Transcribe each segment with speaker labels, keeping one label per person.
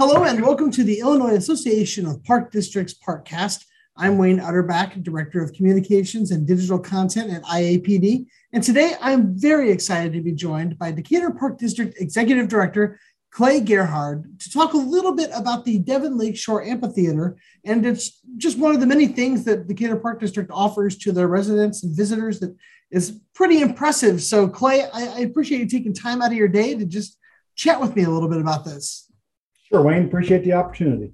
Speaker 1: Hello and welcome to the Illinois Association of Park Districts Parkcast. I'm Wayne Utterback, Director of Communications and Digital Content at IAPD. And today I'm very excited to be joined by Decatur Park District Executive Director Clay Gerhard to talk a little bit about the Devon Lakeshore Amphitheater. And it's just one of the many things that Decatur Park District offers to their residents and visitors that is pretty impressive. So, Clay, I, I appreciate you taking time out of your day to just chat with me a little bit about this.
Speaker 2: Sure, Wayne. Appreciate the opportunity.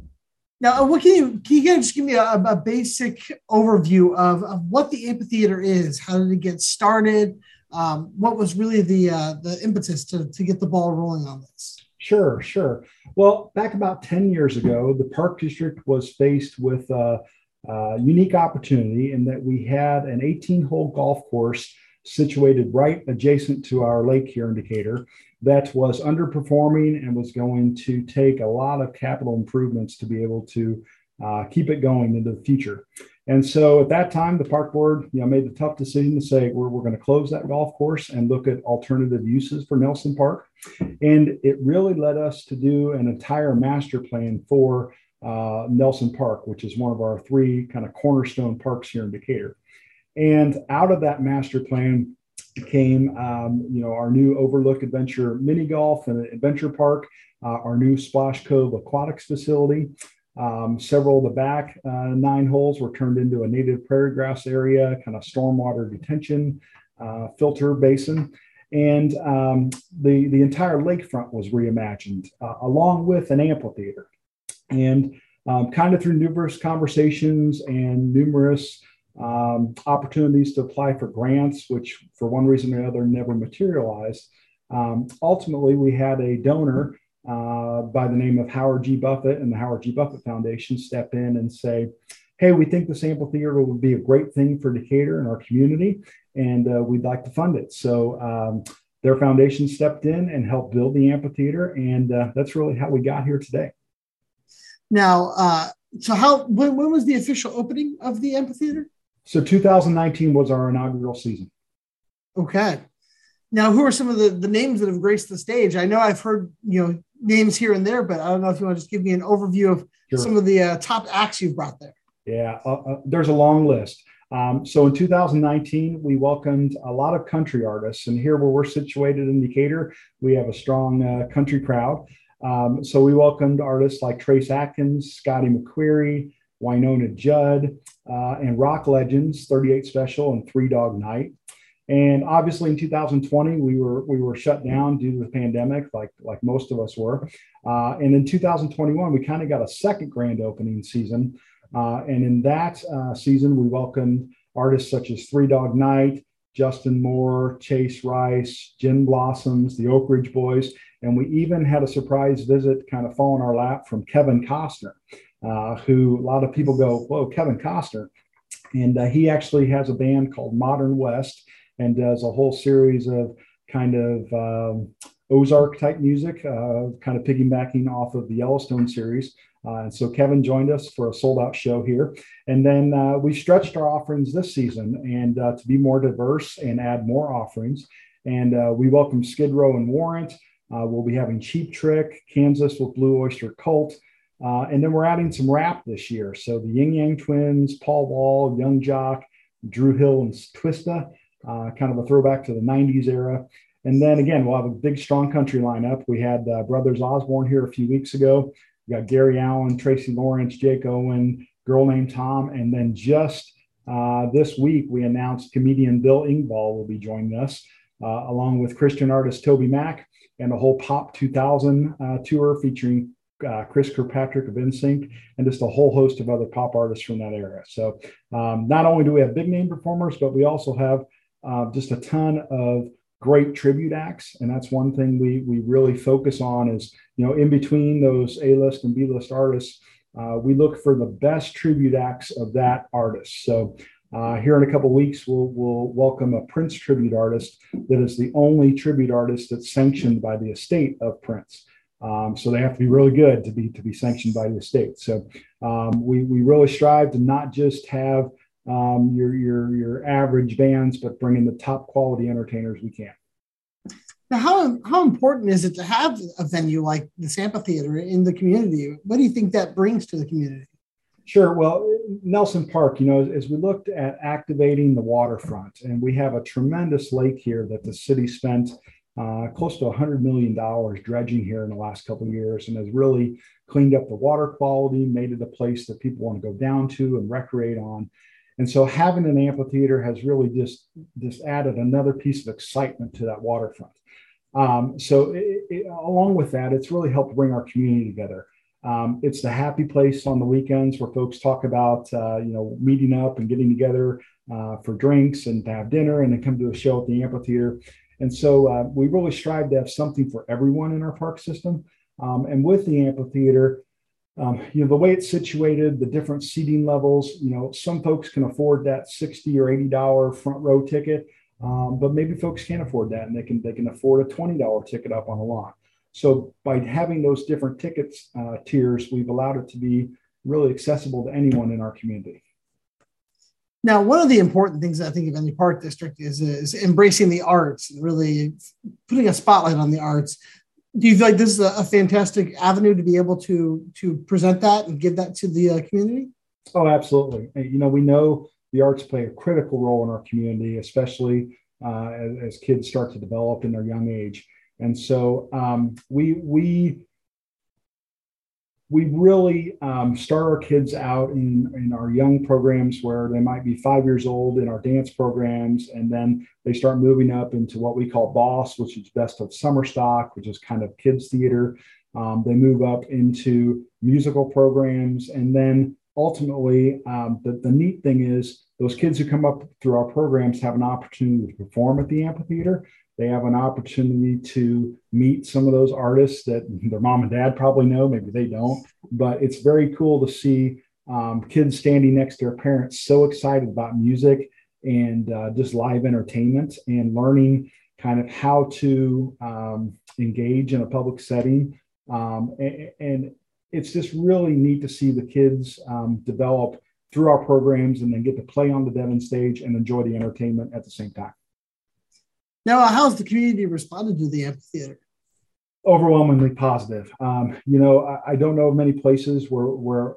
Speaker 1: Now, uh, what can you can you just give me a, a basic overview of, of what the amphitheater is? How did it get started? Um, what was really the uh, the impetus to, to get the ball rolling on this?
Speaker 2: Sure, sure. Well, back about 10 years ago, the Park District was faced with a, a unique opportunity in that we had an 18 hole golf course situated right adjacent to our lake here in Decatur that was underperforming and was going to take a lot of capital improvements to be able to uh, keep it going into the future. And so at that time, the park board you know, made the tough decision to say we're, we're going to close that golf course and look at alternative uses for Nelson Park. And it really led us to do an entire master plan for uh, Nelson Park, which is one of our three kind of cornerstone parks here in Decatur. And out of that master plan came, um, you know, our new Overlook Adventure mini golf and adventure park, uh, our new Splash Cove aquatics facility. Um, several of the back uh, nine holes were turned into a native prairie grass area, kind of stormwater detention uh, filter basin. And um, the, the entire lakefront was reimagined uh, along with an amphitheater. And um, kind of through numerous conversations and numerous um, opportunities to apply for grants, which for one reason or another never materialized. Um, ultimately, we had a donor uh, by the name of Howard G. Buffett and the Howard G. Buffett Foundation step in and say, hey, we think this amphitheater would be a great thing for Decatur and our community, and uh, we'd like to fund it. So um, their foundation stepped in and helped build the amphitheater, and uh, that's really how we got here today.
Speaker 1: Now, uh, so how when, when was the official opening of the amphitheater?
Speaker 2: So 2019 was our inaugural season.
Speaker 1: Okay. Now, who are some of the, the names that have graced the stage? I know I've heard you know names here and there, but I don't know if you want to just give me an overview of sure. some of the uh, top acts you've brought there.
Speaker 2: Yeah, uh, uh, there's a long list. Um, so in 2019, we welcomed a lot of country artists, and here where we're situated in Decatur, we have a strong uh, country crowd. Um, so we welcomed artists like Trace Atkins, Scotty McCreery, Wynonna Judd, uh, and rock legends 38 Special and Three Dog Night. And obviously, in 2020, we were we were shut down due to the pandemic, like like most of us were. Uh, and in 2021, we kind of got a second grand opening season. Uh, and in that uh, season, we welcomed artists such as Three Dog Night, Justin Moore, Chase Rice, Gin Blossoms, the Oak Ridge Boys, and we even had a surprise visit kind of fall in our lap from Kevin Costner uh, who a lot of people go, whoa, Kevin Costner. And uh, he actually has a band called Modern West and does a whole series of kind of um, Ozark type music, uh, kind of piggybacking off of the Yellowstone series. Uh, and so Kevin joined us for a sold out show here. And then uh, we stretched our offerings this season and to be more diverse and add more offerings. And we welcome Skid Row and Warrant. We'll be having Cheap Trick, Kansas with Blue Oyster Cult, uh, and then we're adding some rap this year. So the Ying Yang Twins, Paul Wall, Young Joc, Dru Hill, and Twista, uh, kind of a throwback to the 90s era. And then again, we'll have a big, strong country lineup. We had uh, Brothers Osborne here a few weeks ago. We got Gary Allan, Tracy Lawrence, Jake Owen, Girl Named Tom. And then just uh, this week, we announced comedian Bill Engvall will be joining us, uh, along with Christian artist TobyMac and a whole Pop 2000 uh, tour featuring uh, Chris Kirkpatrick of NSYNC, and just a whole host of other pop artists from that era. So um, not only do we have big name performers, but we also have uh, just a ton of great tribute acts, and that's one thing we we really focus on is you know in between those A list and B list artists, uh, we look for the best tribute acts of that artist. So. Uh, here in a couple weeks, we'll, we'll welcome a Prince tribute artist that is the only tribute artist that's sanctioned by the estate of Prince. Um, so they have to be really good to be to be sanctioned by the state. So um, we we really strive to not just have um, your your your average bands, but bring in the top quality entertainers we can.
Speaker 1: Now, how, how important is it to have a venue like this amphitheater in the community? What do you think that brings to the community?
Speaker 2: Sure. Well, Nelson Park, you know, as we looked at activating the waterfront, and we have a tremendous lake here that the city spent uh, close to $100 million dredging here in the last couple of years and has really cleaned up the water quality, made it a place that people want to go down to and recreate on. And so having an amphitheater has really just, just added another piece of excitement to that waterfront. Um, so it, it, along with that, it's really helped bring our community together. Um, it's the happy place on the weekends where folks talk about, uh, you know, meeting up and getting together uh, for drinks and to have dinner and then come to a show at the amphitheater. And so uh, we really strive to have something for everyone in our park system. Um, and with the amphitheater, um, you know, the way it's situated, the different seating levels, you know, some folks can afford that 60 or $80 front row ticket. Um, but maybe folks can't afford that and they can they can afford a $20 ticket up on the lawn. So by having those different tickets uh, tiers, we've allowed it to be really accessible to anyone in our community.
Speaker 1: Now, one of the important things I think of any park district is, is embracing the arts and really putting a spotlight on the arts. Do you feel like this is a, a fantastic avenue to be able to to present that and give that to the uh, community?
Speaker 2: Oh, absolutely. You know, we know the arts play a critical role in our community, especially uh, as, as kids start to develop in their young age. And so um, we we we really um, start our kids out in, in our young programs where they might be five years old in our dance programs, and then they start moving up into what we call BOSS, which is Best of Summer Stock, which is kind of kids theater. Um, they move up into musical programs, and then ultimately, um, the, the neat thing is those kids who come up through our programs have an opportunity to perform at the amphitheater they have an opportunity to meet some of those artists that their mom and dad probably know, maybe they don't. But it's very cool to see um, kids standing next to their parents so excited about music and uh, just live entertainment and learning kind of how to um, engage in a public setting. Um, and, and, it's just really neat to see the kids um, develop through our programs and then get to play on the Devon stage and enjoy the entertainment at the same time.
Speaker 1: Now, how's the community responded to the amphitheater?
Speaker 2: Overwhelmingly positive. Um, you know, I, I, don't know of many places where, where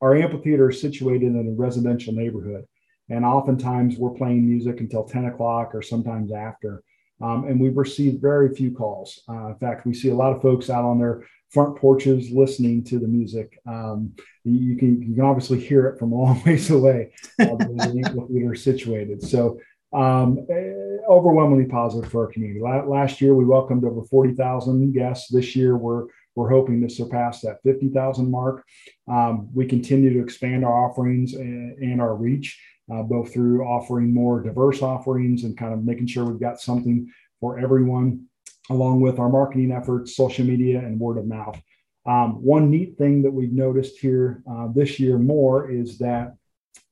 Speaker 2: our amphitheater is situated in a residential neighborhood. And oftentimes we're playing music until 10 o'clock or sometimes after. Um, and we've received very few calls. Uh, in fact, we see a lot of folks out on their front porches listening to the music. Um, you, can, you can obviously hear it from a long ways away uh, the amphitheater is situated. So um, overwhelmingly positive for our community. Last year, we welcomed over 40,000 guests. This year, we're we're hoping to surpass that 50,000 mark. Um, we continue to expand our offerings and, and our reach, uh, both through offering more diverse offerings and kind of making sure we've got something for everyone, along with our marketing efforts, social media, and word of mouth. Um, one neat thing that we've noticed here uh, this year more is that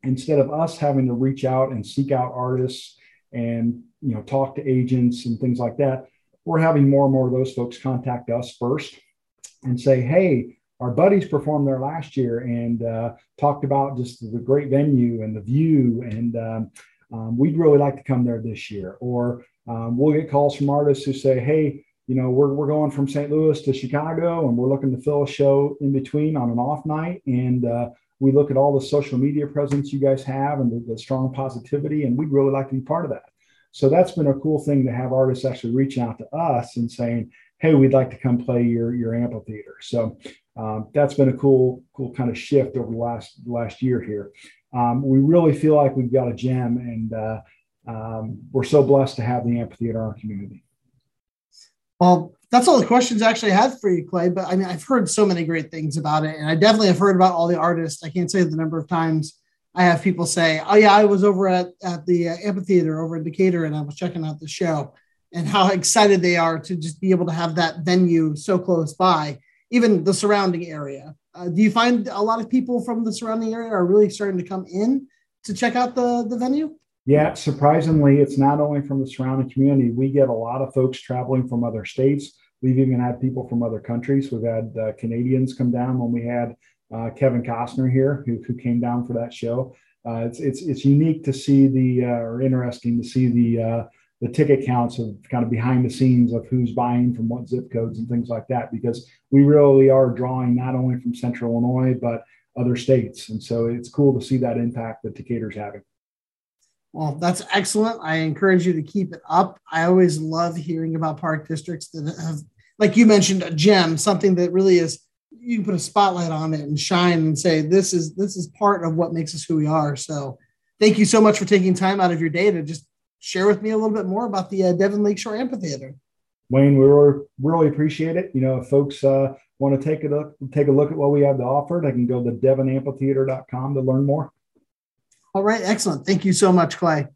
Speaker 2: instead of us having to reach out and seek out artists and you know talk to agents and things like that we're having more and more of those folks contact us first and say hey our buddies performed there last year and uh, talked about just the great venue and the view and um, um, we'd really like to come there this year or um, we'll get calls from artists who say hey you know we're, we're going from st louis to chicago and we're looking to fill a show in between on an off night and uh, we look at all the social media presence you guys have and the, the, strong positivity, and we'd really like to be part of that. So that's been a cool thing to have artists actually reach out to us and saying, "Hey, we'd like to come play your your amphitheater." So um, that's been a cool cool kind of shift over the last last year here. Um, we really feel like we've got a gem, and uh, um, we're so blessed to have the amphitheater in our community.
Speaker 1: Well, that's all the questions I actually had for you, Clay. But I mean, I've heard so many great things about it, and I definitely have heard about all the artists. I can't say the number of times I have people say, "Oh yeah, I was over at at the uh, amphitheater over in Decatur, and I was checking out the show," and how excited they are to just be able to have that venue so close by, even the surrounding area. Uh, do you find a lot of people from the surrounding area are really starting to come in to check out the the venue?
Speaker 2: Yeah, surprisingly, it's not only from the surrounding community. We get a lot of folks traveling from other states We've even had people from other countries. We've had uh, Canadians come down when we had uh, Kevin Costner here, who, who came down for that show. Uh, it's, it's, it's unique to see the, uh, or interesting to see the, uh, the ticket counts of kind of behind the scenes of who's buying from what zip codes and things like that, because we really are drawing not only from Central Illinois but other states, and so it's cool to see that impact that Decatur's having.
Speaker 1: Well, that's excellent. I encourage you to keep it up. I always love hearing about park districts that have, like you mentioned, a gem, something that really is you can put a spotlight on it and shine and say this is this is part of what makes us who we are. So, thank you so much for taking time out of your day to just share with me a little bit more about the uh, Devon Lakeshore Amphitheater.
Speaker 2: Wayne, we really, really appreciate it. You know, if folks uh, want to take a look, take a look at what we have to offer, they can go to devonamphitheater.com to learn more.
Speaker 1: All right, excellent. Thank you so much, Clay.